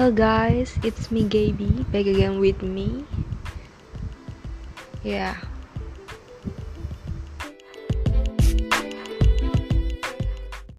Hello guys, it's me Gaby back again with me. Yeah,